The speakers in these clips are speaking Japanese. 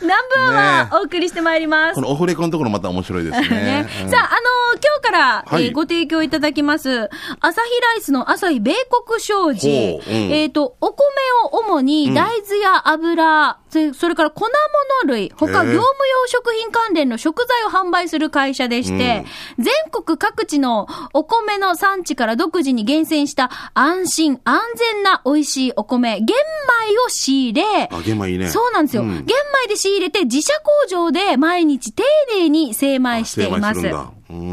南部ねはお送りしてまいりますこ。のオフレコのところまた面白いですね。ねうんさあ、あのー今日から、はいえーご提供いただきます、朝日ライスの朝日米国商事。ほううんえっ、と、お米を主に大豆や油、それそれから粉物類、他業務用食品関連の食材を販売する会社でして、全国各地のお米の産地から独自に厳選した安心安全な美味しいお米、玄米を仕入れ、あ、玄米いいね。そうなんですよ。うん玄米で仕入れて自社工場で毎日丁寧に精米しています。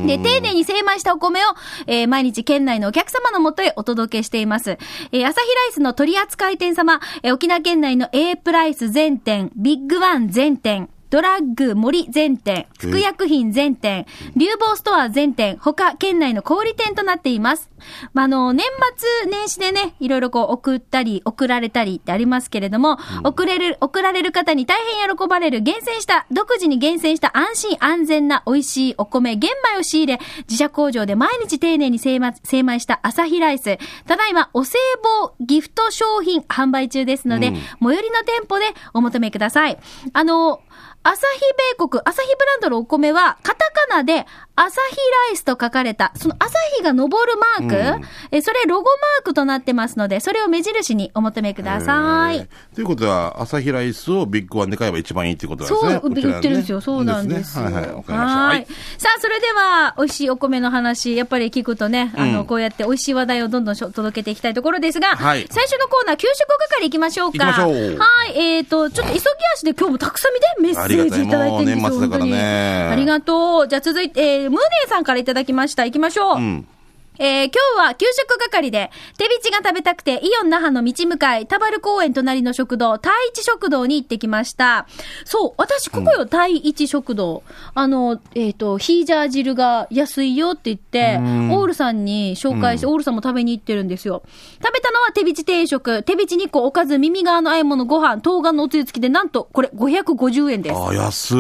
で、丁寧に精米したお米を、えー毎日県内のお客様のもとへお届けしています。えー朝日ライスの取扱店様、えー沖縄県内の A プライス全店、ビッグワン全店、ドラッグ森全店、福薬品全店、流房ストア全店、他県内の小売店となっています。まあ、あの、年末年始でね、いろいろこう送ったり、送られたりってありますけれども、送れる、送られる方に大変喜ばれる厳選した、独自に厳選した安心安全な美味しいお米、玄米を仕入れ、自社工場で毎日丁寧に精米精米した朝日ライス。ただいま、お歳暮ギフト商品販売中ですので、最寄りの店舗でお求めください。あの、朝日米国、朝日ブランドのお米は、カタカナで、朝日ライスと書かれた、その朝日が昇るマーク、えそれロゴマークとなってますので、それを目印にお求めください。えーということは、朝日ライスをビッグワンで買えば一番いいっていうことですね。そう、ね売ってるんですよ。そうなんですよ。ねはいはい、わかりました。ははいい。さあ、それでは、美味しいお米の話、やっぱり聞くとね、あの、こうやって美味しい話題をどんどんしょ届けていきたいところですが、はい最初のコーナー、給食係行きましょうか。行きましょうはい、えっ、と、ちょっと急ぎ足で今日もたくさん見てメッセージいただいてるんですよ。ありがたいもうありがとう。じゃあ続いて、えー、ムーネーさんからいただきました。行きましょう。んえー今日は給食係で、手びちが食べたくて、イオン那覇の道向かい、田原公園隣の食堂、太一食堂に行ってきました。そう、私ここよ、太一食堂。あの、えっ、と、ヒージャー汁が安いよって言って、オールさんに紹介して、オールさんも食べに行ってるんですよ。食べたのは手びち定食、手びち2個おかず、耳側の和え物、ご飯、冬瓜のおつゆ付きで、なんと、これ550円です。あ、安っ。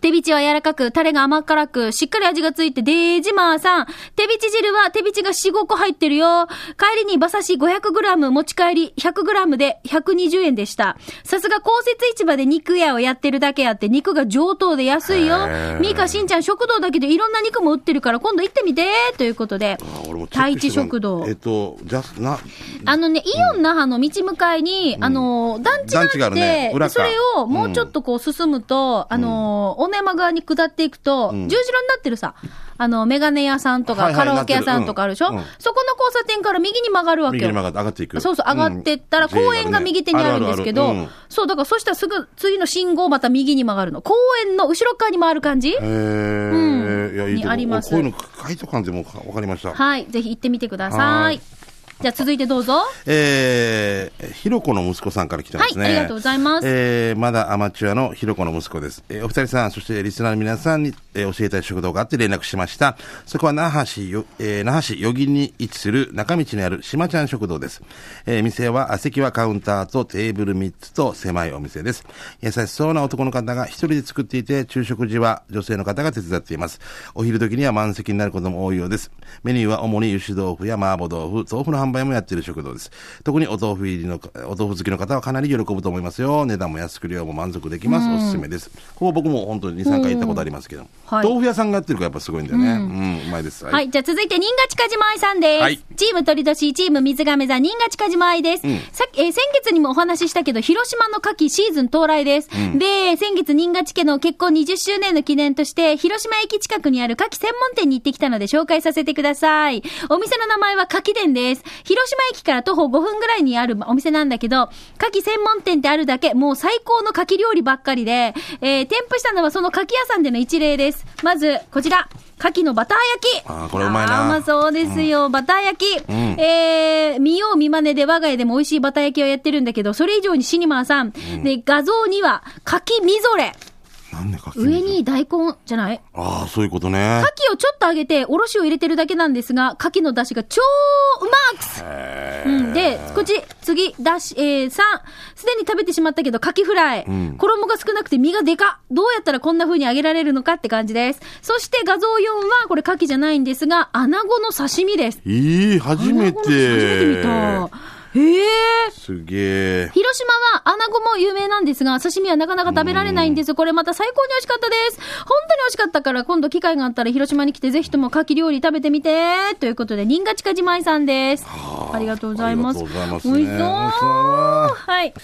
手びちは柔らかく、タレが甘辛く、しっかり味がついて、デージマーさん。手びち汁は手びちが4、5個入ってるよ。帰りに馬刺し 500g 持ち帰り 100g で120円でした。さすが公設市場で肉屋をやってるだけあって、肉が上等で安いよ。ミカしんちゃん食堂だけでいろんな肉も売ってるから、今度行ってみて。ということで。太一食堂。えっ。と、じゃ、な、あのね、イオン那覇の道向かいに、あの、団地があって、ね。それをもうちょっとこう進むと、あの、大山側に下っていくと、十字路になってるさ、あの、メガネ屋さんとか、カラオケ屋さんとかあるでしょ、うんそこの交差点から右に曲がるわけよ。右に曲がって上がっていく。そうそう、上がってったら、ん公園が右手にあるんですけど、そう、だからそしたらすぐ次の信号また右に曲がるの。公園の後ろ側に回る感じ？うんいや、いいとこにありますこういうの書いとかんでもわかりました。はい、ぜひ行ってみてくださはいい。じゃあ続いてどうぞ。えー、ひろこの息子さんから来てますね。はいありがとうございますえー、まだアマチュアのひろこの息子です。えー、お二人さん、そしてリスナーの皆さんに、えー教えたい食堂があって連絡しました。そこは那覇市よ、えー、那覇市余木に位置する中道にあるしまちゃん食堂です。えー、店は、あ席はカウンターとテーブル3つと狭いお店です。優しそうな男の方が一人で作っていて、昼食時は女性の方が手伝っています。お昼時には満席になることも多いようです。メニューは主に油脂豆腐や麻婆豆腐、豆腐の販売もやっている食堂です。特にお豆腐入りの、お豆腐好きの方はかなり喜ぶと思いますよ。値段も安く量も満足できます。おすすめです。ここ僕も本当に2、3回行ったことありますけど。はい豆腐屋さんがやってるからやっぱすごいんだよね。うん、うまいです。はい、じゃあ続いて、新賀近島愛さんです。はいチーム鳥年、チーム水亀座、新賀近島愛です。さっき、えー先月にもお話ししたけど、広島の牡蠣シーズン到来です。で、先月、新賀地家の結婚20周年の記念として、広島駅近くにある牡蠣専門店に行ってきたので紹介させてください。お店の名前は牡蠣店です。広島駅から徒歩5分ぐらいにあるお店なんだけど、牡蠣専門店ってあるだけ、もう最高の牡蠣料理ばっかりで、えー添付したのはその牡蠣屋さんでの一例です。まず、こちら。牡蠣のバター焼き。あーこれうまいなあまそうですよ。バター焼き。えー、見よう見まねで我が家でも美味しいバター焼きをやってるんだけど、それ以上にシニマーさん。で、画像には、牡蠣みぞれ。なんでか上。に大根じゃない？ああ、そういうことね牡。蠣をちょっと揚げて、おろしを入れてるだけなんですが、牡蠣の出汁が超うまーくすうん、で、こっち、次、だし、えー、3、すでに食べてしまったけど、牡蠣フライ。衣が少なくて身がでかっ。どうやったらこんな風に揚げられるのかって感じです。そして画像4は、これ牡蠣じゃないんですが、穴子の刺身です。いい、初めて。初めて見た。へえ。すげえ。広島は穴子も有名なんですが、刺身はなかなか食べられないんです。これまた最高に美味しかったです。本当に美味しかったから、今度機会があったら広島に来て、ぜひとも牡蠣料理食べてみて。ということで、新賀近島井さんです。ありがとうございます。美味しそう。はい。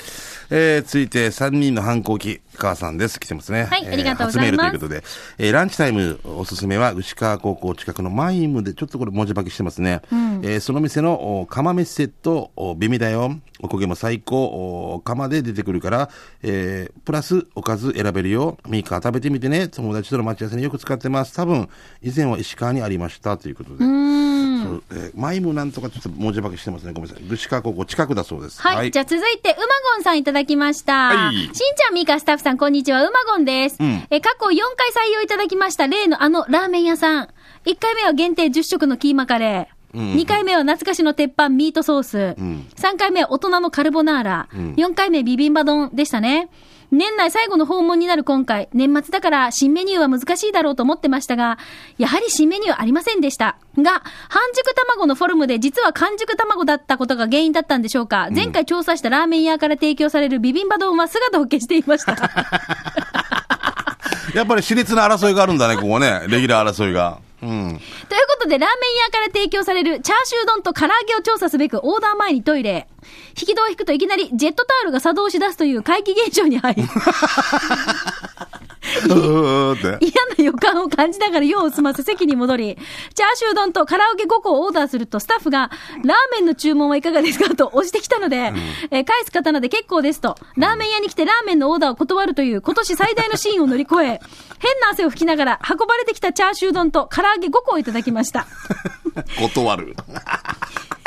えー、続いて3人の反抗期、母さんです。来てますね。はいえありがとうございます初メールということで、えー、ランチタイムおすすめは、牛川高校近くのマイムで、ちょっとこれ文字化けしてますね。えーその店のお釜飯セット、お美味だよ。おこげも最高、お釜で出てくるから、えープラスおかず選べるよ。ミーカー食べてみてね。友達との待ち合わせによく使ってます。多分、以前は石川にありました。ということで。そうえーマイムなんとかちょっと文字化けしてますね。ごめんなさい。牛川高校近くだそうです。はい。じゃあ続いて、うまごんさんいただきました。はいしんちゃん、みーか、スタッフさん、こんにちは。うまごんです。んえ、過去4回採用いただきました、例のあのラーメン屋さん。1回目は限定10食のキーマカレー。うん2回目は懐かしの鉄板ミートソース。ん3回目は大人のカルボナーラ。ん4回目ビビンバ丼でしたね。年内最後の訪問になる今回、年末だから新メニューは難しいだろうと思ってましたが、やはり新メニューはありませんでした。が、半熟卵のフォルムで実は完熟卵だったことが原因だったんでしょうか。前回調査したラーメン屋から提供されるビビンバ丼は姿を消していました。やっぱり熾烈な争いがあるんだね、ここね。レギュラー争いが。ということで、ラーメン屋から提供されるチャーシュー丼と唐揚げを調査すべくオーダー前にトイレ。引き戸を引くといきなりジェットタオルが作動し出すという怪奇現象に入り、嫌な予感を感じながら用を済ませ席に戻り、チャーシュー丼と唐揚げ5個をオーダーするとスタッフが、ラーメンの注文はいかがですかと押してきたので、え返す刀で結構ですと、ラーメン屋に来てラーメンのオーダーを断るという今年最大のシーンを乗り越え、変な汗を拭きながら運ばれてきたチャーシュー丼と唐揚げ5個をいただきました。断る。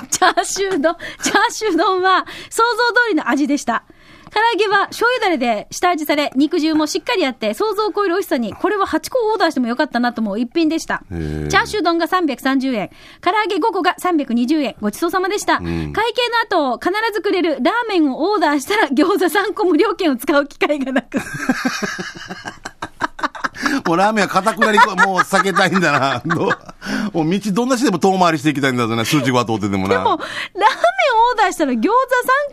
チャーシュー丼、チャーシュー丼は想像通りの味でした。唐揚げは醤油だれで下味され、肉汁もしっかりあって、想像を超える美味しさに、これは8個オーダーしてもよかったなと思う一品でした。チャーシュー丼が330円、唐揚げ5個が320円、ごちそうさまでした。会計の後、必ずくれるラーメンをオーダーしたら餃子3個無料券を使う機会がなく。もうラーメンは固くなり、もう避けたいんだな。もう道どんなしでも遠回りしていきたいんだぞね。数字は通っててもな。でも、ラーメンオーダーしたら餃子3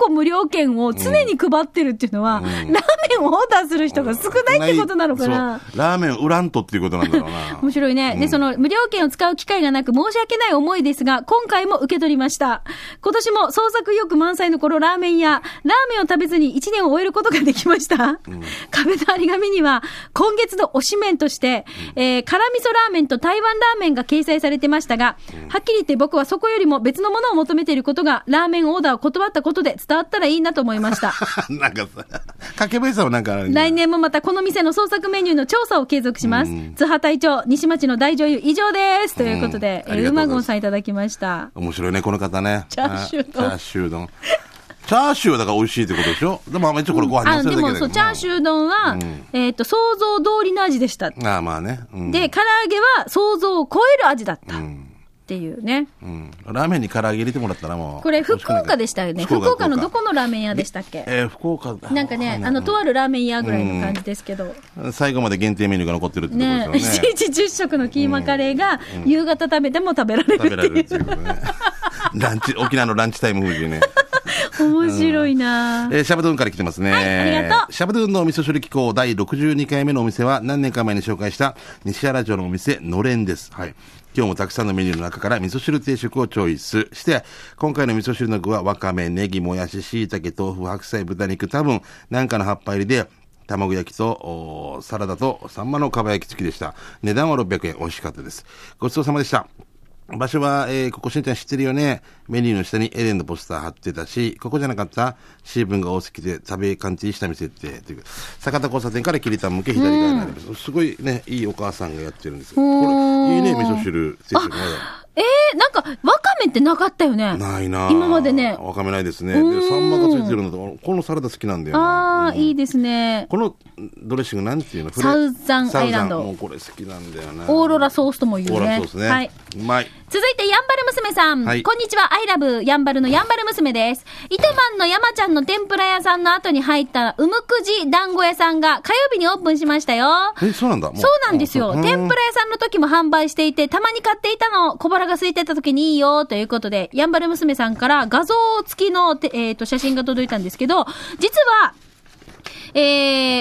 個無料券を常に配ってるっていうのは、ラーメンをオーダーする人が少ないってことなのかな。ラーメンを売らんとっていうことなんだろうな。面白いね。で、その無料券を使う機会がなく申し訳ない思いですが、今回も受け取りました。今年も創作意欲満載の頃ラーメンや、ラーメンを食べずに1年を終えることができました。壁の張り紙には、今月の推し麺として、えー辛味噌ラーメンと台湾ラーメンが掲載されてましたが、はっきり言って僕はそこよりも別のものを求めていることが、ラーメンオーダーを断ったことで伝わったらいいなと思いました。なんかさ、掛け林さんはなんか来年もまたこの店の創作メニューの調査を継続します。津波隊長、西町の大女優以上です。ということで、うえーうまごんさんいただきました。面白いね、この方ね。チャーシュー丼あチャーシュー丼。チャーシューはだから美味しいってことでしょ？でも、まあ一応これご飯にせるだけだけどでもそう、チャーシュー丼は、うんえっ、と、想像通りの味でした。ああ、まあね。うん、で、唐揚げは想像を超える味だった。っうん。ていうね。うん。ラーメンに唐揚げ入れてもらったらもう。これ、福岡でしたよね。福岡のどこのラーメン屋でしたっけ？えー、福岡なんかね、あの、とあるラーメン屋ぐらいの感じですけど。最後まで限定メニューが残ってるってことね、ですよね。1日10食のキーマカレーが、夕方食べても食べられるってていうことね。ランチ、沖縄のランチタイム風にね。面白いなえーシャバドゥンから来てますね。はいありがとうシャバドゥンのお味噌汁機構第62回目のお店は何年か前に紹介した西原町のお店、のれんです。はい。今日もたくさんのメニューの中から味噌汁定食をチョイスして、今回の味噌汁の具はわかめ、ネギ、もやし、椎茸、豆腐、白菜、豚肉、多分、なんかの葉っぱ入りで、卵焼きと、おサラダと、サンマのかば焼き付きでした。値段は600円。美味しかったです。ごちそうさまでした。場所は、えー、ここしんちゃん知ってるよね？メニューの下にエレンのポスター貼ってたし、ここじゃなかったシーブンが多すぎて食べ勘違いした店って、という坂田交差点から切りた向け左側になります。すごいね、いいお母さんがやってるんですよ。これ、いいね、味噌汁定食まえー、なんか、わかめってなかったよね。だ。ないなぁ今までね。わかめないですね。で、サンマがついてるのと、このサラダ好きなんだよな。あー、いいですね。このドレッシングなんていうの？サウザンアイランドもうこれ好きなんだよな。オーロラソースとも言うね。オーロラソースね。はい。うまい。続いて、やんばる娘さん。はいこんにちは、アイラブ、やんばるのやんばる娘です。糸満の山ちゃんの天ぷら屋さんの後に入った、うむくじ団子屋さんが火曜日にオープンしましたよ。え、そうなんだ。もそうなんですよ。うん天ぷら屋さんの時も販売していて、たまに買っていたの、小腹が空いてた時にいいよ、ということで、やんばる娘さんから画像付きのて、えっ、と、写真が届いたんですけど、実は、え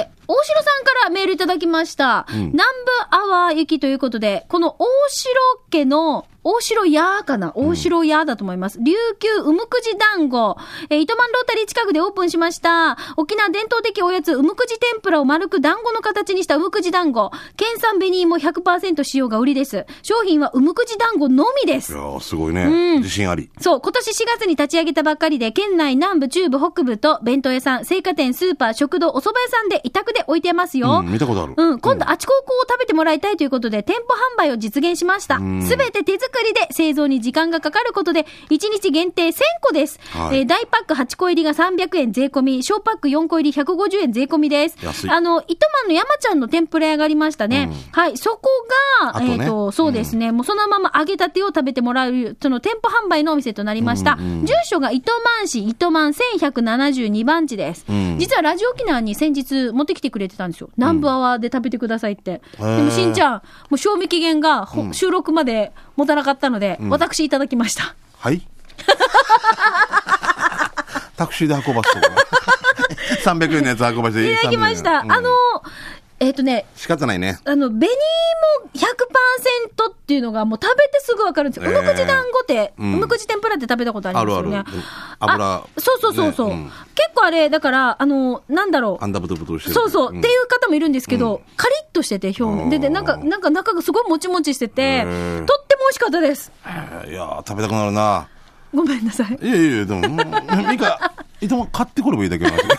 ー、大城さんからメールいただきました。南部アワー行きということで、この大城家の、大城屋かな？大城屋だと思います。琉球うむくじ団子。えー、糸満ロータリー近くでオープンしました。沖縄伝統的おやつ、うむくじ天ぷらを丸く団子の形にしたうむくじ団子。県産紅芋100%使用が売りです。商品はうむくじ団子のみですい。やーすごいね。うん自信あり。そう、今年4月に立ち上げたばっかりで、県内南部、中部、北部と弁当屋さん、青果店、スーパー、食堂、お蕎麦屋さんで委託で置いてますよ。うん、見たことある。うん、今度、あちここを食べてもらいたいということで、店舗販売を実現しました。んすべて手作りで製造に時間がかかることで、1日限定1000個です。はいえー大パック8個入りが300円税込み、小パック4個入り150円税込みです。安いあの、糸満の山ちゃんの天ぷら屋がありましたね。はい、そこが、ねえっ、と、そうですね、もうそのまま揚げたてを食べてもらう、その店舗販売のお店となりました。住所が糸満市糸満1172番地です。ん実はラジオ沖縄に先日持ってきてくれてたんですよ。南部アワーで食べてくださいって。へーでもしんちゃん、もう賞味期限が、ほ収録まで持たなかったので、私いただきました。はい タクシーで運ばせて300円のやつ運ばせていただきました。うんあの、えっ、とね、仕方ないね。あの、紅芋100%っていうのがもう食べてすぐわかるんですよ。えーうむくじ団子って、ううんむくじ天ぷらって食べたことありますよね。あるある油あそうそうそうそう、ねうん結構あれ、だから、あの、なんだろう。あんだぶとぶとしてる。そうそう、んっていう方もいるんですけど、カリッとしてて、表面。で、で、なんか、なんか中がすごいもちもちしてて、へとーっても美味しかったです。いやー食べたくなるな。ごめんなさい。いやいやでも、うんいいか、いつも買ってこればいいだけどな。今度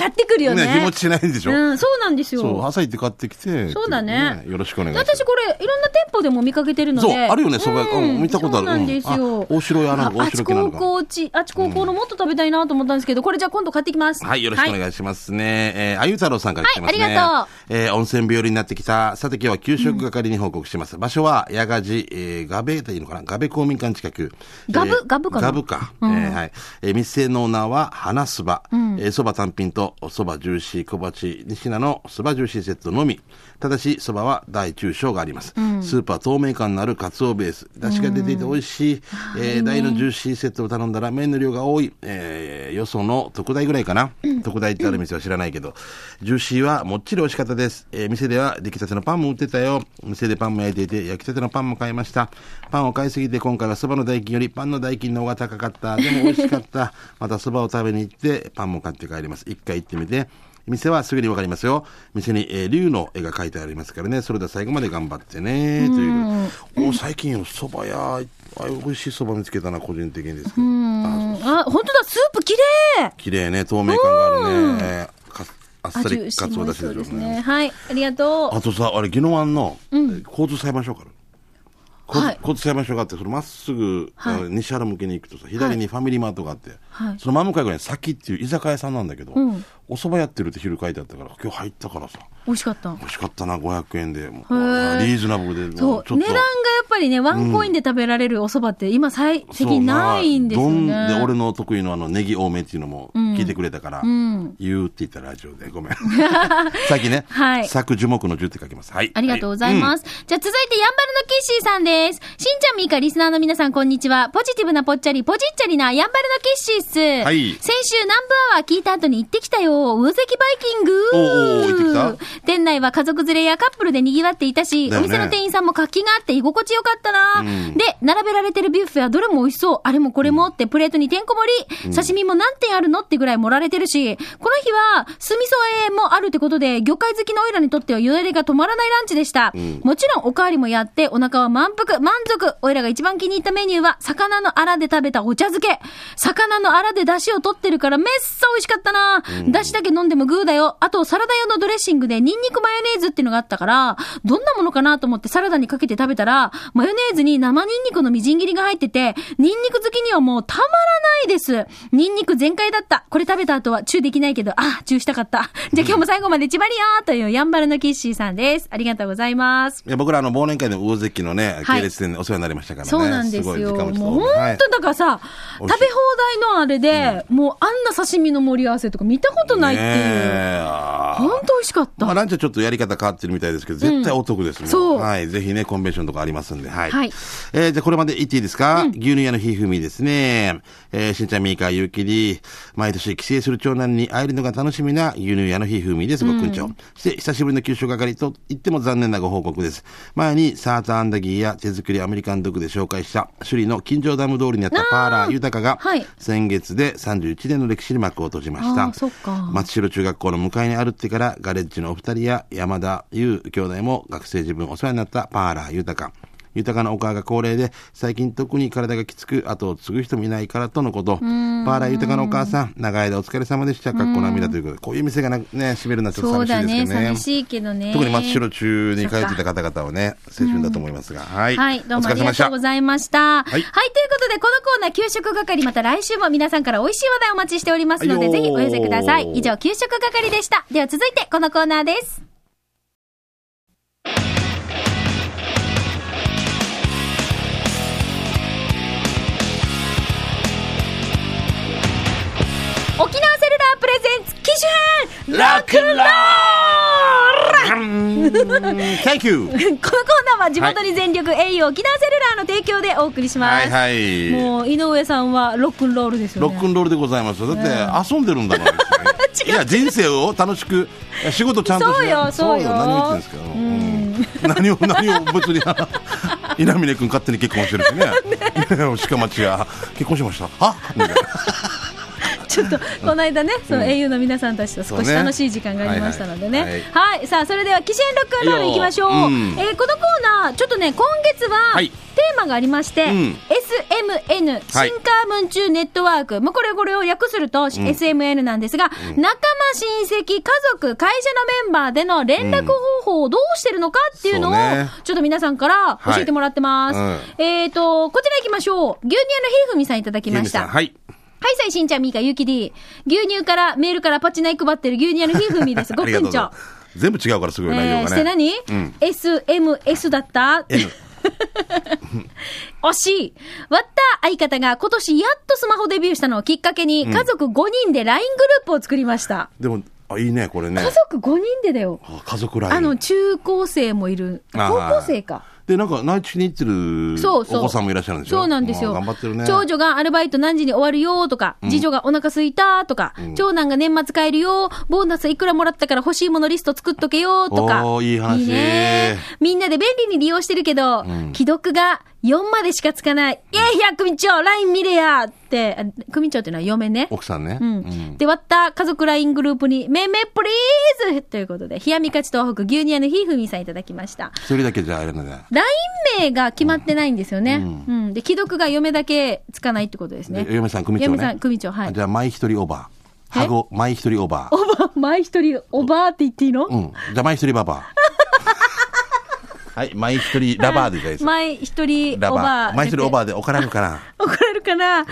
買ってくるよね。ね、日持ちしないんでしょ？うん、そうなんですよ。そう、朝行って買ってきて。そうだねよろしくお願いします。私これ、いろんな店舗でも見かけてるので。そうあるよねそばうん見たことあるそうなんですよ。大城屋なの大城家なのかあち高校ち、あち高校のもっと食べたいなと思ったんですけど、これじゃあ今度買ってきます。はい、よろしくお願いしますね。えー、あゆ太郎さんから来てますね。はいありがとう。えー、温泉日和になってきた。さて今日は給食係に報告します。場所は、矢賀寺、えー、ガベでいいのかな？ガベ公民館近く。ガブえーガブかな？ガブか。えー、はい。えー、店の名は、花そば。えー、そば単品と、そばジューシー小鉢、西名のそばジューシーセットのみ。ただし、そばは大中小があります。スーパー透明感のあるカツオベース。出汁が出ていて美味しい。えー、大のジューシーセットを頼んだら麺の量が多い。えー、よその特大ぐらいかな。特大ってある店は知らないけど。ジューシーはもっちり美味しかったです。えー、店では出来たてのパンも売ってたよ。店でパンも焼いていて、焼きたてのパンも買いました。パンを買いすぎて今回はそばの代金よりパンの代金の方が高かった。でも美味しかった。またそばを食べに行って、パンも買って帰ります。一回行ってみて。店はすぐにわかりますよ。店に、えー、竜の絵が描いてありますからね。それでは最後まで頑張ってね。という。お最近、蕎麦屋、あ美味しい蕎麦見つけたな、個人的にですけど。ああ、本当だ、スープ綺麗綺麗ね、透明感があるね。あっさりかつおだしでしょうね。はい、ありがとう。あとさ、あれ、宜野湾の、交通裁判所から。交はい交通裁判所があって、それまっすぐ、はい西原向けに行くとさ、左にファミリーマートがあって、はいその真向かいぐらいに先っていう居酒屋さんなんだけど、うんお蕎麦やってるって昼書いてあったから、今日入ったからさ、美味しかった。美味しかったな、500円で。もうーリーズナブルで、そう。値段がやっぱりね、ワンコインで食べられるお蕎麦って、今、最近ないんですよね。どんで、俺の得意のあの、ネギ多めっていうのも聞いてくれたから、ん言うって言ったラジオで、ごめん。最近ね、はい作樹木の樹って書きます。はい。ありがとうございます。じゃあ続いて、やんばるのキッシーさんです。しんちゃんみーかリスナーの皆さん、こんにちは。ポジティブなぽっちゃり、ポジッチャリな、やんばるのキッシーっす。はい先週、南部アワー聞いた後に行ってきたよ。魚関バイキングおうおう行ってき店内は家族連れやカップルで賑わっていたし、ねお店の店員さんも活気があって居心地よかったな、うんで、並べられてるビュッフェはどれも美味しそう。あれもこれもってプレートにてんこ盛り。刺身も何点あるのってぐらい盛られてるし、この日は酢味噌あえもあるってことで、魚介好きのオイラにとってはよだれが止まらないランチでした。んもちろんおかわりもやって、お腹は満腹、満足。オイラが一番気に入ったメニューは、魚のアラで食べたお茶漬け。魚のアラで出汁を取ってるからめっさ美味しかったな、出汁だけ飲んでもグーだよ。あと、サラダ用のドレッシングでニンニクマヨネーズっていうのがあったから、どんなものかなと思ってサラダにかけて食べたら、マヨネーズに生ニンニクのみじん切りが入ってて、ニンニク好きにはもうたまらないです。ニンニク全開だった。これれ食べた後はチューできないけど、あ、チューしたかった。じゃあ今日も最後までちばりよーというやんばるのキッシーさんです。ありがとうございます。いや、僕らあの、忘年会の魚関のね、はい系列店でお世話になりましたからね。そうなんですごい時よ。間もうはい本当だからさ、食べ放題のあれで、もうあんな刺身の盛り合わせとか見たことないっていう。本当美味しかった。まあ、ランチはちょっとやり方変わってるみたいですけど、絶対お得ですもん。そうはい。ぜひね、コンベンションとかありますんで、はい。はいえーじゃあこれまで言っていいですか、牛乳屋のひふみですね。えー、しんちゃんみーかゆうきり、毎年帰省する長男に会えるのが楽しみな牛乳屋のひふみです、ごくんちょ。そして、久しぶりの給食係と言っても残念なご報告です。前に、サーターアンダギーや手作りアメリカンドッグで紹介した、首里の金城ダム通りにあったパーラー豊かが、はい先月で31年の歴史に幕を閉じました。松代中学校の向かいにあるってから、ガレッジのお二人や山田優兄弟も学生自分お世話になったパーラー豊か。豊かなお母が高齢で、最近特に体がきつく、後を継ぐ人もいないからとのこと。パーラー豊かなお母さん、長い間お疲れ様でした。かっこ涙ということで、こういう店がなね、閉めるのはちょっとそうだね。寂しいですけどね。寂しいけどね。特に松代中に通っていた方々はね、青春だと思いますが。はい。はい、どうもありお疲れ様でしたがとうご。ざいました。はい、いということで、このコーナー、給食係、また来週も皆さんから美味しい話題お待ちしておりますので、はいぜひお寄せください。以上、給食係でした。では続いて、このコーナーです。機種編ロックンロール !Thank you! このコーナーは地元に全力、au 沖縄セルラーの提供でお送りします。はいはい。もう、井上さんはロックンロールですよね。ロックンロールでございますよ。だって、遊んでるんだもん。いや、人生を楽しく、仕事ちゃんとそうよそうよ何を言ってるんですか？うん何を、何を、別に、稲峰君勝手に結婚してるしね。鹿町が結婚しました。あみたいなちょっと、この間ね、その au の皆さんたちと少し楽しい時間がありましたのでね。はいはい、さあ、それでは、機種編ロックンロールいきましょう。うんえーこのコーナー、ちょっとね、今月は、はいテーマがありまして、うん SMN、新はいカームンチューネットワーク。もうこれ、これを略すると、SMN なんですが、仲間、親戚、家族、会社のメンバーでの連絡方法をどうしてるのかっていうのを、ちょっと皆さんから教えてもらってます。はいえっ、と、こちら行きましょう。牛乳のひふみさんいただきました。はい。はい、さい、しんちゃん、みーか、ゆうきり。牛乳から、メールからパチナイ配ってる牛乳のひふみです。ごくんちょ。全部違うからすごい内えー、容がね。して何、ん ?SMS だった？惜しい。割った相方が今年やっとスマホデビューしたのをきっかけに、家族5人で LINE グループを作りました。でも、あ、いいね、これね家。族5人でだよ。あ家族ライン。あの、中高生もいる。あ高校生か。で、なんか、内地に行ってるそうそう。お子さんもいらっしゃるんでしょ？そうなんですよ。あ頑張ってるね。長女がアルバイト何時に終わるよとか、次女がお腹すいたとか、長男が年末帰るよ、ボーナスいくらもらったから欲しいものリスト作っとけよとか。おーいい話ねみんなで便利に利用してるけど、既読が4までしかつかない。いやいや、組長、LINE 見れやって、あ組長っていうのは嫁ね。奥さんね。ううんん。で、割った家族 LINE グループに、めめプリーズということで、冷やみかち東北牛乳屋のひふみさんいただきました。一人だけじゃあれなんだよ。LINE 名が決まってないんですよね。うん。で、既読が嫁だけつかないってことですね。で嫁さん組長ね嫁さん、組長、はい。じゃあ、前一人オーバー。え？ハゴ、前一人オーバー。おば、前一人、おばあって言っていいの、うん。じゃあ、前一人ババア。はい、前一人ラバーでじゃないですか。前一人、ラバ。ー。前一人オーバー。ーで怒られるかな。怒られるかな、若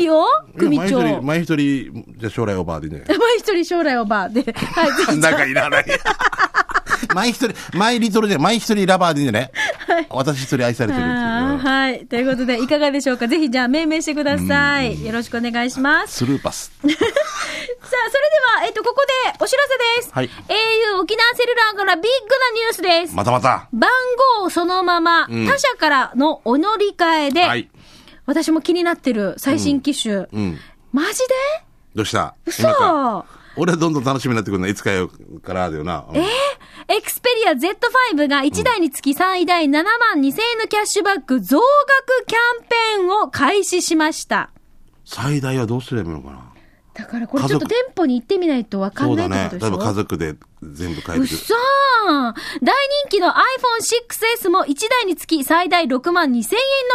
いよ組長。前一人、前前一人、じゃあ将来オーバーでいいんじゃない一人将来おばあで。はい、なんかいらない。前一人、前リトルで、前一人ラバーでいいんじゃない私一人愛されてるっていうあーはい。ということで、いかがでしょうか？ぜひ、じゃあ、命名してください。よろしくお願いします。スルーパス。さあ、それでは、えっと、ここでお知らせです。はい au 沖縄セルラーからビッグなニュースです。またまた。番号そのまま、ん他社からのお乗り換えで、はい。私も気になってる最新機種。うん。マジで？どうした？嘘俺はどんどん楽しみになってくるのいつかよからだよな。うんエクスペリア Z5 が1台につき最大7万2000円のキャッシュバック増額キャンペーンを開始しました。最大はどうすればいいのかな？だからこれちょっと店舗に行ってみないとわかそうだね。んないってことでしょ？例えば家族で全部変える。うっそー大人気の iPhone6S も1台につき最大6万2000円の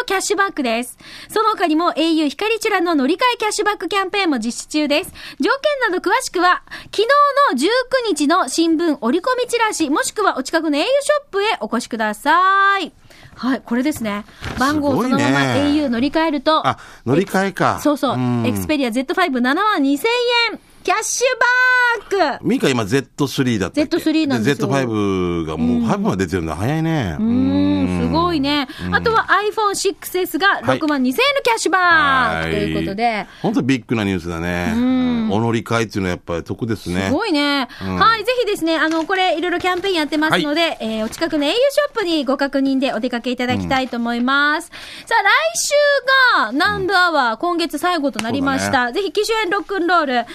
キャッシュバックです。その他にも au 光チュラの乗り換えキャッシュバックキャンペーンも実施中です。条件など詳しくは、昨日の19日の新聞折り込みチラシ、もしくはお近くの au ショップへお越しください。はい、これですね。番号すごいねそのまま au 乗り換えると。あ、乗り換えか。そうそう。んエクスペリア Z57 万2000円。キャッシュバックミカ今 Z3 だったっけ？Z3 なんですよ Z5 がもう5まで出てるの早いね。うーん、すごいね。あとは iPhone6S が6万2000円のキャッシュバックということで。本当ビッグなニュースだね。お乗り換えっていうのはやっぱり得ですね。すごいね。はい、ぜひですね、あの、これ、いろいろキャンペーンやってますので、えーお近くの au ショップにご確認でお出かけいただきたいと思います。さあ、来週が、南部アワー、今月最後となりました。ぜひ、機種編ロックンロール、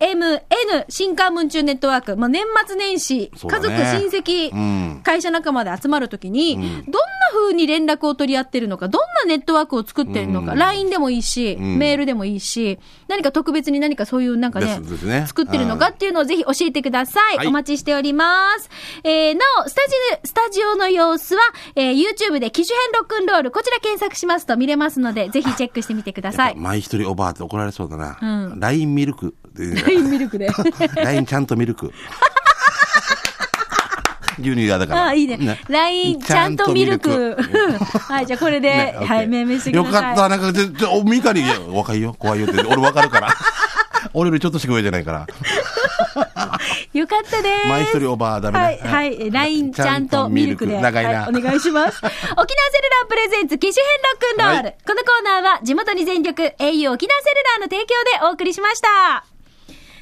SMN、新刊文中ネットワーク、まあ、年末年始、家族、親戚、うん会社仲間で集まるときに、どんな風に連絡を取り合ってるのか、どんなネットワークを作ってるのか、LINE でもいいし、んメールでもいいし、何か特別に何かそういうなんかね、ね作ってるのかっていうのをぜひ教えてください。はいお待ちしております。えー、なお、スタジオ、スタジオの様子は、えー、YouTube で機種編ロックンロール、こちら検索しますと見れますので、ぜひチェックしてみてください。前一人おばあって怒られそうだな。うん LINE ミルク。ラインミルクで。LINE ちゃんとミルク。牛乳がだから。ああ、いいね。LINE ちゃんとミルク。はい、じゃあこれで、ねはい、命名してください。よかった。なんか、ちょ、ちょ、おミカに、若いよ、怖いよって、俺わかるから。俺よりちょっとしか上じゃないから。よかったです。前一人おばあダメだはい、はい。LINE ちゃんとミルクで。長いな。はい、お願いします。沖縄セルラープレゼンツ機種編ロックンロール。はいこのコーナーは地元に全力 au 沖縄セルラーの提供でお送りしました。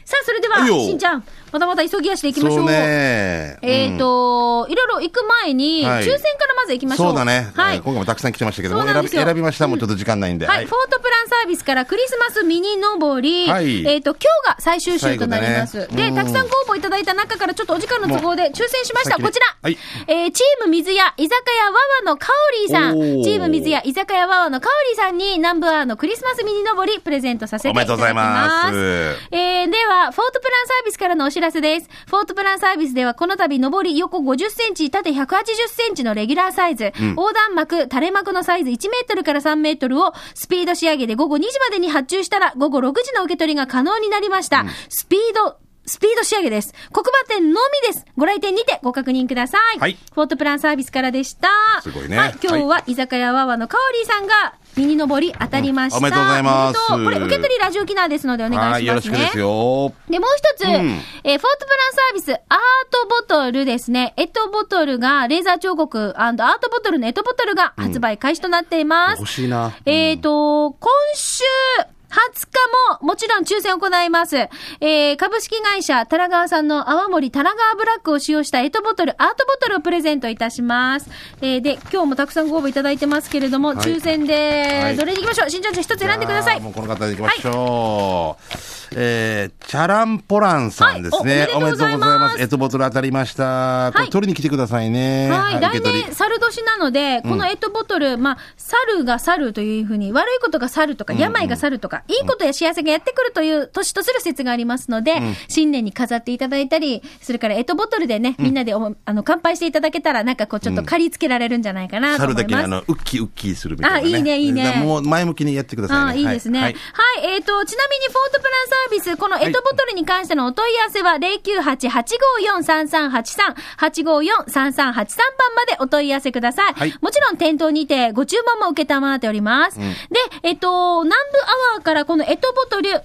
さあ、それでは、しんちゃん、またまた急ぎ足でいきましょう。そうね。えっ、と、いろいろ行く前に、はい抽選からまず行きましょう。そうだね。はい。えー今回もたくさん来てましたけども、選び、選びました。もうちょっと時間ないんで。はい、フォートプランサービスからクリスマスミニのぼり、はいえっ、と、今日が最終週となります。で、たくさんご応募いただいた中からちょっとお時間の都合で抽選しました。こちら、はいえーチーム水屋居酒屋わわのかおりーさん、チーム水屋居酒屋わわのかおりーさんにナンバーのクリスマスミニのぼりプレゼントさせていただきます。おめでとうございますえー、では、フォートプランサービスからのお知らせです。フォートプランサービスではこの度上り横50センチ、縦180センチのレギュラーサイズ、横断幕、垂れ幕のサイズ1メートルから3メートルをスピード仕上げで午後2時までに発注したら午後6時の受け取りが可能になりました。スピード、スピード仕上げです。黒馬店のみです。ご来店にてご確認ください。はいフォートプランサービスからでした。すごいねはい、今日は居酒屋わわのかおりーさんがミニ登り当たりました。うんおめでとうございますこれ受け取りラジオ機能ですのでお願いしますね。はい、よろしくですよ。で、もう一つ、んえーフォートプランサービス、アートボトルですね。エトボトルが、レーザー彫刻アートボトルのエトボトルが発売開始となっています。欲しいな。えっ、と、今週、20日ももちろん抽選を行います。えー、株式会社タラガワさんの泡盛タラガワブラックを使用したエトボトル、アートボトルをプレゼントいたします。えー、で、今日もたくさんご応募いただいてますけれども、はい抽選はで、いどれに行きましょう？新ちゃん一つ選んでください。もうこの方に行きましょう。えー、チャランポランさんですね。はいおおめでとうございますエトボトル当たりました。これはい取りに来てくださいね。はい、来年、猿年なので、このエトボトル、まあ、猿が猿というふうに、悪いことが猿とか、病が猿とか、いいことや幸せがやってくるという年とする説がありますので、新年に飾っていただいたり、それからエトボトルでね、みんなでおもあの乾杯していただけたら、なんかこう、ちょっと借り付けられるんじゃないかなと思います。猿だけにあの、ウッキウッキするみたいな、ね。あいいねいいねもう前向きにやってくださいね。ああ、いいですね。ははいい。。えっ、と、ちなみに、フォートプランサービス、このエトボトルに関してのお問い合わせは、098-854-3383、854-3383番までお問い合わせください。はいもちろん、店頭にて、ご注文も受けたまっております。で、えっ、と、南部アワーからこのエトボトル、来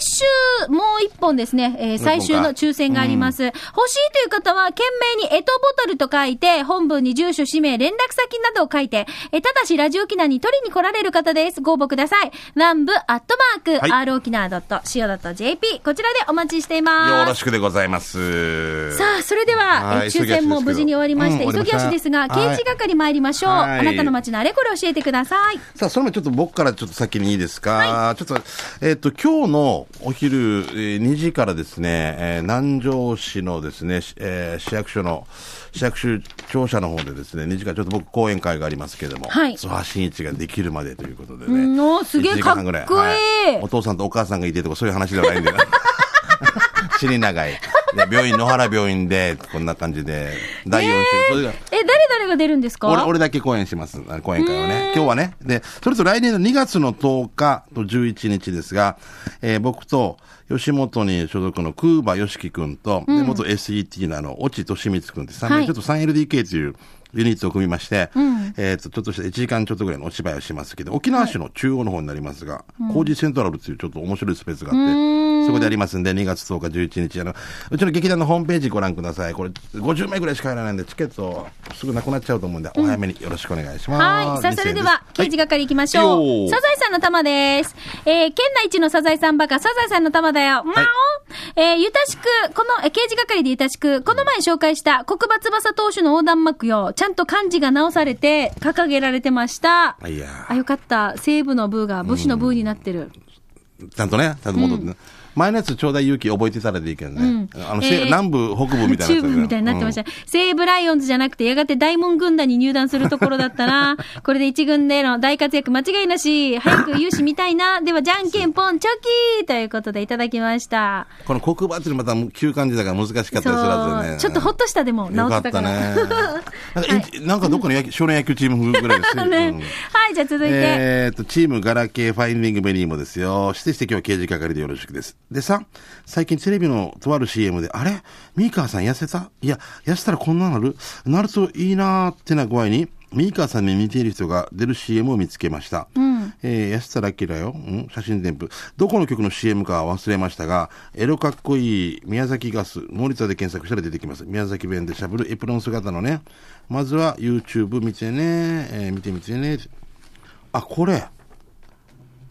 週、もう一本ですね、えー最終の抽選があります。欲しいという方は、懸命にエトボトルと書いて、本文に住所、氏名、連絡先などを書いて、えーただし、ラジオ機内に取りに来られる方です。ご応募ください。南部アットマーク、はい r 沖縄 .co.jp、こちらでお待ちしています。よろしくでございます。さあ、それでは、は抽選も無事に終わりまして、急ぎ急ぎ足ですが、刑事係参りましょう。はいあなたの街のあれこれ教えてください。さあ、それもちょっと僕からちょっと先にいいですか、ちょっと、えっ、と、今日のお昼、えー2時からですね、えー南城市のですね、しえー市役所の、市役所庁舎の方でですね、2時からちょっと僕講演会がありますけれども、はい諏訪真一ができるまでということでうんね。おーすげえ1時間半ぐらかっこいいはお父さんとお母さんがいてとかそういう話ではないんで。死に長い。で病院、野原病院で、こんな感じで、第4週、それが、え、誰々が出るんですか？俺、俺だけ講演します。講演会をね。今日はね。で、それと来年の2月の10日と11日ですが、えー僕と、吉本に所属の空馬よしきくんと、で元 SET のあの、越智俊光くんって、ちょっと 3LDK という、ユニットを組みまして、んえっ、と、ちょっとした1時間ちょっとぐらいのお芝居をしますけど、沖縄市の中央の方になりますが、工事セントラルっていうちょっと面白いスペースがあって、そこでやりますんで、2月10日、11日、あの、うちの劇団のホームページご覧ください。これ、50名ぐらいしか入らないんで、チケットすぐなくなっちゃうと思うんで、お早めによろしくお願いします。はい。さあ、それでは、刑事が係行きましょう。はいサザエさんの玉です。えー、県内一のサザエさんバカ、サザエさんの玉だよ。まおえー、ゆたしく、この、えー刑事係でゆたしく、この前紹介した黒馬翼投手の横断幕よ、ちゃんと漢字が直されて、掲げられてました。あ、よかった。西部の部が武士の部になってる。ちゃんとね、ちゃんと戻ってね。前のやつちょうだい勇気覚えてたらでいいけどね。あの、せえー南部、北部みたいな中部みたいになってました。西武ライオンズじゃなくて、やがて大門軍団に入団するところだったな。これで一軍での大活躍間違いなし。早く勇姿見たいな。では、じゃんけんぽん、チョキーということでいただきました。この黒馬ってまた急漢字だから難しかったりするはずでね。ちょっとほっとしたでも、直ったから。ね。なんかインなんかどっかの野球少年野球チーム風ぐらいですね うんはい、じゃあ続いて。えーと、チームガラケーファインディングベニーもですよ。指定して今日は刑事係でよろしくです。でさ、最近テレビのとある CM で、あれ？ミーカーさん痩せた？いや、痩せたらこんななる？なるといいなーってな具合に、ミーカーさんに似ている人が出る CM を見つけました。えー、安田明だよ。ん？写真添付。どこの曲の CM かは忘れましたが、エロかっこいい宮崎ガス、森田で検索したら出てきます。宮崎弁でしゃぶるエプロン姿のね。まずは YouTube 見てね、えー見てみてね。あ、これ。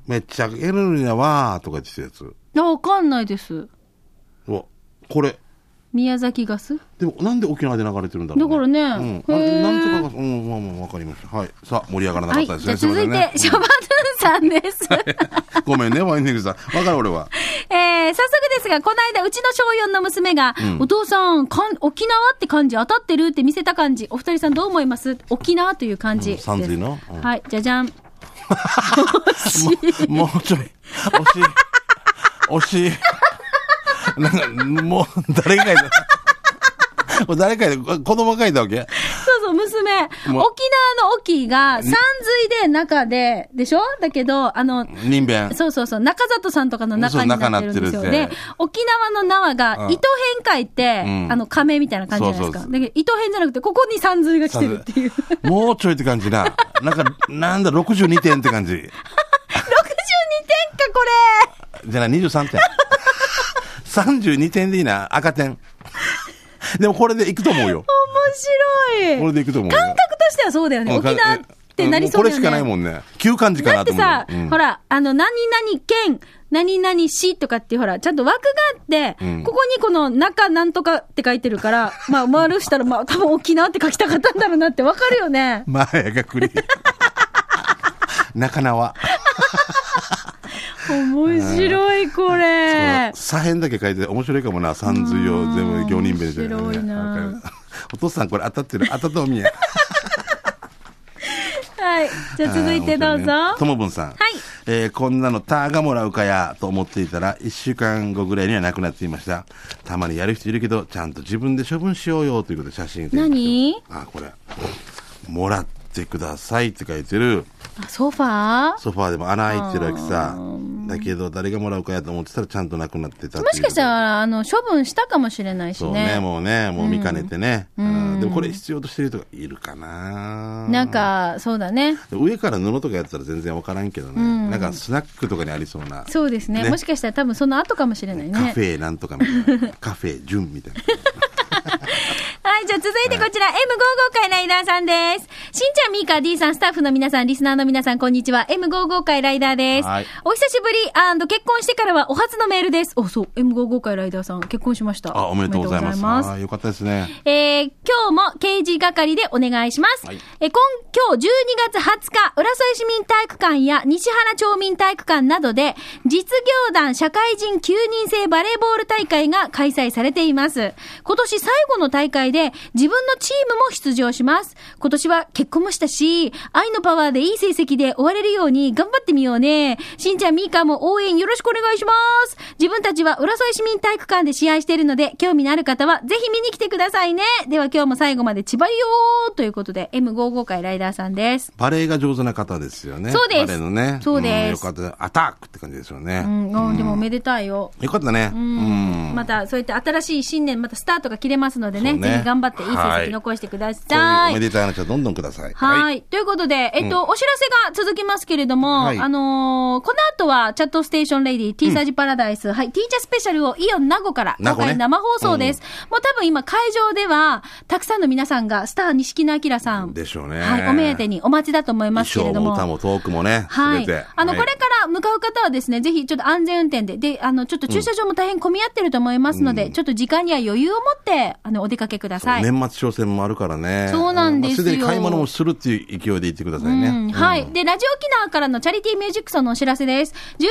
めっちゃエロいなわーとか言ってたやつ。あわかんないです。うわ、これ。宮崎ガス？でも、なんで沖縄で流れてるんだろう、だからねうん。あれなんとかが、うん、まあまあ、わかりました。はい。さあ、盛り上がらなかはい。ったですね。じゃあ続いて、シャバドゥンさんです。ごめんね、ワインディングさん。わかる俺は。えー、早速ですが、この間、うちの小4の娘が、お父さん、かん沖縄って漢字当たってるって見せた漢字。お二人さんどう思います？沖縄という漢字です。うん山水の？うんはい、じゃじゃん。もうちょい。惜しい。惜しい。なんか、もう、誰が書いた？もう誰いた？子供が書いたわけ？そうそう、娘。沖縄の沖が、山水で中で、でしょ？だけど、あの、人弁。そうそうそう、中里さんとかの中になってるんですよ。で、沖縄の縄が、うん糸編書いて、うんあの、亀みたいな感じじゃないですか。そうそうだけど、糸編じゃなくて、ここに山水が来てるっていう。62点か、もうちょいって感じな。なんか、なんだ、62点って感じ。これじゃない、23点。32点でいいな、赤点。でもこれでいくと思うよ。面白いこれでいくと思うよ。感覚としてはそうだよね。うん沖縄ってなりそうだよね。これしかないもんね。旧漢字かだなと思うよ。ってさ、うんほら、あの、何々県、何々市とかってほら、ちゃんと枠があって、うんここにこの中なんとかって書いてるから、まあ、丸したら、まあ、多分沖縄って書きたかったんだろうなってわかるよね。前がくり。中縄。面白い、これ。左辺だけ書いて面白いかもな。三髄を全部行人弁じゃない面白いなお父さんこれ当たってる。当たったおみや。はい。じゃあ続いてどうぞ。ともぶんさん。はい。えーこんなのターがもらうかやと思っていたら、一週間後ぐらいにはなくなっていました。たまにやる人いるけど、ちゃんと自分で処分しようよということで写真何？あ、これ。もらってくださいって書いてる。あソファー？ソファーでも穴開いてるわけさ。だけど、誰がもらうかやと思ってたらちゃんとなくなってたもしかしたら、あの、処分したかもしれないしそうね、ね。もうね、もう見かねてね。うんでもこれ必要としてる人がいるかななんか、そうだね。上から布とかやったら全然わからんけどね。なんかスナックとかにありそうな。そうですね。ねもしかしたら多分その後かもしれないね。カフェなんとかみたいな。カフェ純みたいな。はい、じゃあ続いてこちら、M55 回ライダーさんです。しんちゃん、みーか、D さん、スタッフの皆さん、リスナーの皆さん、こんにちは。M55 回ライダーです。はいお久しぶり結婚してからはお初のメールです。お、そう、M55 回ライダーさん、結婚しました。あ、おめでとうございます。おめでとうございますあーよかったですね。えー、今日も刑事係でお願いします。はいえー今、今日12月20日、浦添市民体育館や西原町民体育館などで、実業団社会人9人制バレーボール大会が開催されています。今年最後の大会で自分のチームも出場します。今年は結婚もしたし、愛のパワーでいい成績で終われるように頑張ってみようね。しんちゃん、みーかも応援よろしくお願いします。自分たちは浦添市民体育館で試合しているので、興味のある方はぜひ見に来てくださいね。では今日今日も最後まで千葉りよーということで、M55 回ライダーさんです。バレエが上手な方ですよね。そうですバレエのね。そうですんよかった。アタックって感じですよね。うん、うんでもおめでたいよ。よかったね。うん。また、そういった新しい新年、またスタートが切れますのでね、ねぜひ頑張っていい成はい績残してくだそういうさい。おめでたい話はどんどんください。はい。ということで、えっと、お知らせが続きますけれども、はいあのーこの後は、チャットステーションレディ、T サージパラダイス、はい、ティーチャースペシャルをイオン名護から、公開生放送です。もう多分今、会場では、たくさんの皆さんが、スター錦野明さん、でしょうね。はい、お目当てにお待ちだと思いますけれども。衣装も歌もトークもね、すはい。あの、はいこれから向かう方はですね、ぜひちょっと安全運転で、で、あの、ちょっと駐車場も大変混み合ってると思いますので、ちょっと時間には余裕を持って、あの、お出かけください。年末商戦もあるからね。そうなんですよまあすでに買い物もするっていう勢いで行ってくださいね。うんはい。で、ラジオ沖縄からのチャリティーミュージックソンのお知らせです。12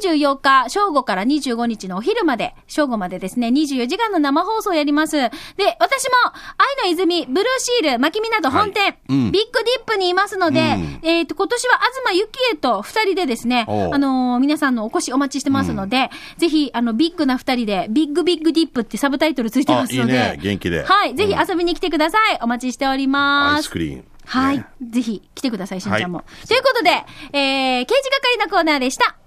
月24日、正午から25日のお昼まで、正午までですね、24時間の生放送をやります。で、私も、愛の泉、ブルーシール、牧港本店、はいうんビッグディップにいますので、うんえっ、と、今年は東ゆきえと二人でですね、あのー皆さんのお越しお待ちしてますので、ぜひ、あの、ビッグな二人で、ビッグビッグディップってサブタイトルついてますので、あいいね元気ではい。ぜひうん遊びに来てください。お待ちしておりますアイスクリーム。はいね。ぜひ来てください、しんちゃんも。はいということで、えー、刑事係のコーナーでした。